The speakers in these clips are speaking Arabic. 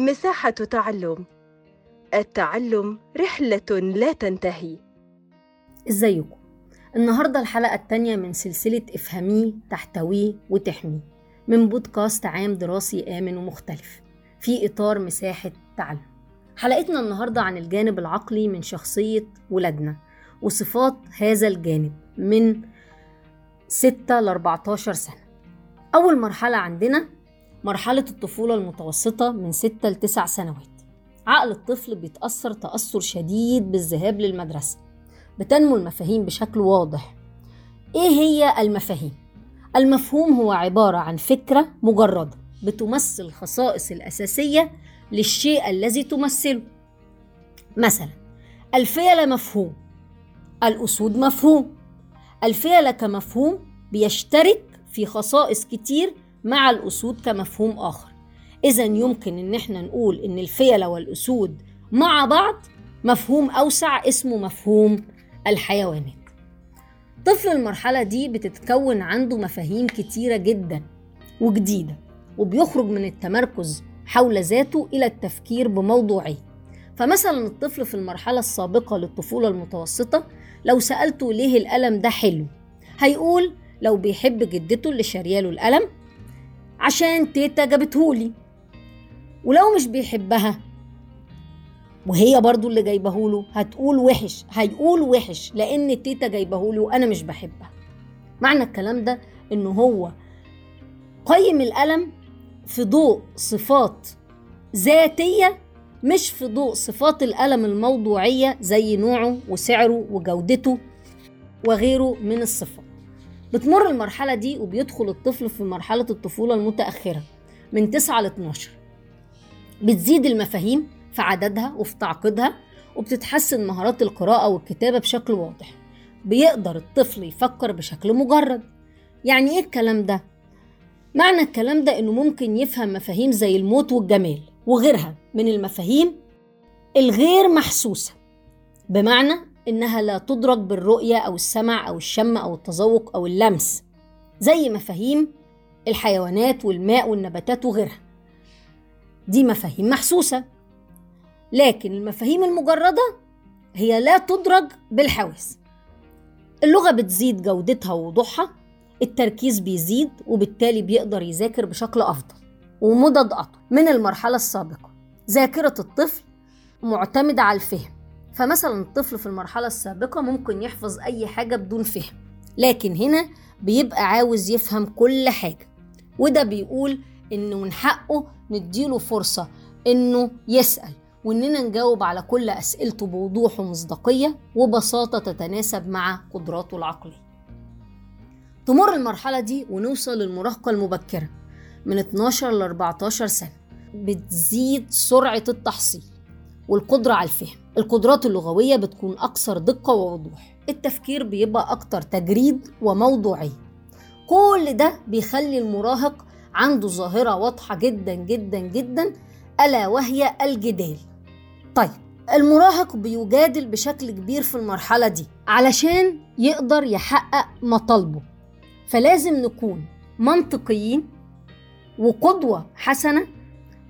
مساحة تعلم. التعلم رحلة لا تنتهي. إزيكم؟ النهاردة الحلقة التانية من سلسلة افهميه تحتويه وتحميه من بودكاست عام دراسي آمن ومختلف في إطار مساحة تعلم. حلقتنا النهاردة عن الجانب العقلي من شخصية ولادنا وصفات هذا الجانب من 6 ل 14 سنة. أول مرحلة عندنا مرحلة الطفولة المتوسطة من 6 ل 9 سنوات. عقل الطفل بيتأثر تأثر شديد بالذهاب للمدرسة بتنمو المفاهيم بشكل واضح. إيه هي المفاهيم؟ المفهوم هو عبارة عن فكرة مجردة بتمثل الخصائص الأساسية للشيء الذي تمثله. مثلا الفيلة مفهوم الأسود مفهوم. الفيلة كمفهوم بيشترك في خصائص كتير مع الأسود كمفهوم آخر. إذا يمكن إن إحنا نقول إن الفيلة والأسود مع بعض مفهوم أوسع اسمه مفهوم الحيوانات. طفل المرحلة دي بتتكون عنده مفاهيم كتيرة جدا وجديدة وبيخرج من التمركز حول ذاته إلى التفكير بموضوعية فمثلا الطفل في المرحلة السابقة للطفولة المتوسطة لو سألته ليه القلم ده حلو هيقول لو بيحب جدته اللي شارياله القلم عشان تيتا جابتهولي ولو مش بيحبها وهي برضو اللي جايبهوله هتقول وحش هيقول وحش لأن تيتا جايبهوله وأنا مش بحبها. معنى الكلام ده إن هو قيم القلم في ضوء صفات ذاتية مش في ضوء صفات القلم الموضوعية زي نوعه وسعره وجودته وغيره من الصفات. بتمر المرحلة دي وبيدخل الطفل في مرحلة الطفولة المتأخرة من 9 ل 12 بتزيد المفاهيم في عددها وفي تعقيدها وبتتحسن مهارات القراءة والكتابة بشكل واضح. بيقدر الطفل يفكر بشكل مجرد. يعني إيه الكلام ده؟ معنى الكلام ده إنه ممكن يفهم مفاهيم زي الموت والجمال وغيرها من المفاهيم الغير محسوسة. بمعنى إنها لا تدرك بالرؤية أو السمع أو الشم أو التذوق أو اللمس زي مفاهيم الحيوانات والماء والنباتات وغيرها. دي مفاهيم محسوسة لكن المفاهيم المجردة هي لا تدرج بالحواس. اللغة بتزيد جودتها ووضوحها التركيز بيزيد وبالتالي بيقدر يذاكر بشكل أفضل ومدد أطول. من المرحلة السابقة ذاكرة الطفل معتمدة على الفهم. فمثلا الطفل في المرحلة السابقة ممكن يحفظ أي حاجة بدون فهم لكن هنا بيبقى عاوز يفهم كل حاجة وده بيقول إنه من حقه نديله فرصة إنه يسأل وإننا نجاوب على كل أسئلته بوضوح ومصداقية وبساطة تتناسب مع قدراته العقلية. تمر المرحلة دي ونوصل للمراهقة المبكرة من 12 ل 14 سنة بتزيد سرعة التحصيل والقدرة على الفهم. القدرات اللغوية بتكون أكثر دقة ووضوح. التفكير بيبقى أكتر تجريد وموضوعية. كل ده بيخلي المراهق عنده ظاهرة واضحة جدا جدا جدا ألا وهي الجدال. طيب المراهق بيجادل بشكل كبير في المرحلة دي علشان يقدر يحقق مطالبه. فلازم نكون منطقيين وقدوة حسنة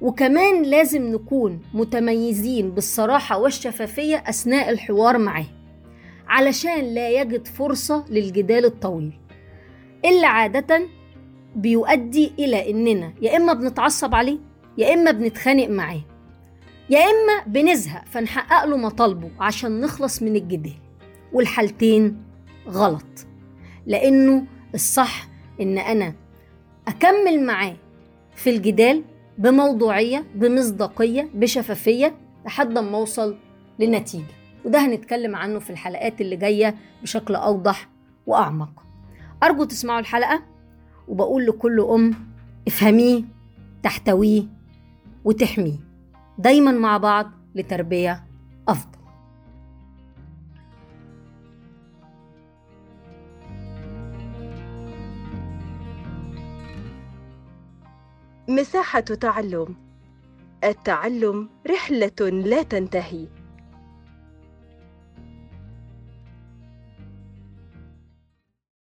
وكمان لازم نكون متميزين بالصراحة والشفافية أثناء الحوار معاه علشان لا يجد فرصة للجدال الطويل. اللي عادة بيؤدي إلى إننا يا إما بنتعصب عليه يا إما بنتخانق معاه. يا إما بنزهق فنحقق له مطالبه عشان نخلص من الجدال. والحالتين غلط لأنه الصح إن أنا أكمل معاه في الجدال بموضوعية بمصداقية بشفافية لحد ما أوصل لنتيجة. وده هنتكلم عنه في الحلقات اللي جاية بشكل أوضح وأعمق. أرجو تسمعوا الحلقة وبقول لكل أم افهميه تحتويه وتحميه. دايما مع بعض لتربية أفضل. مساحة تعلم. التعلم رحلة لا تنتهي.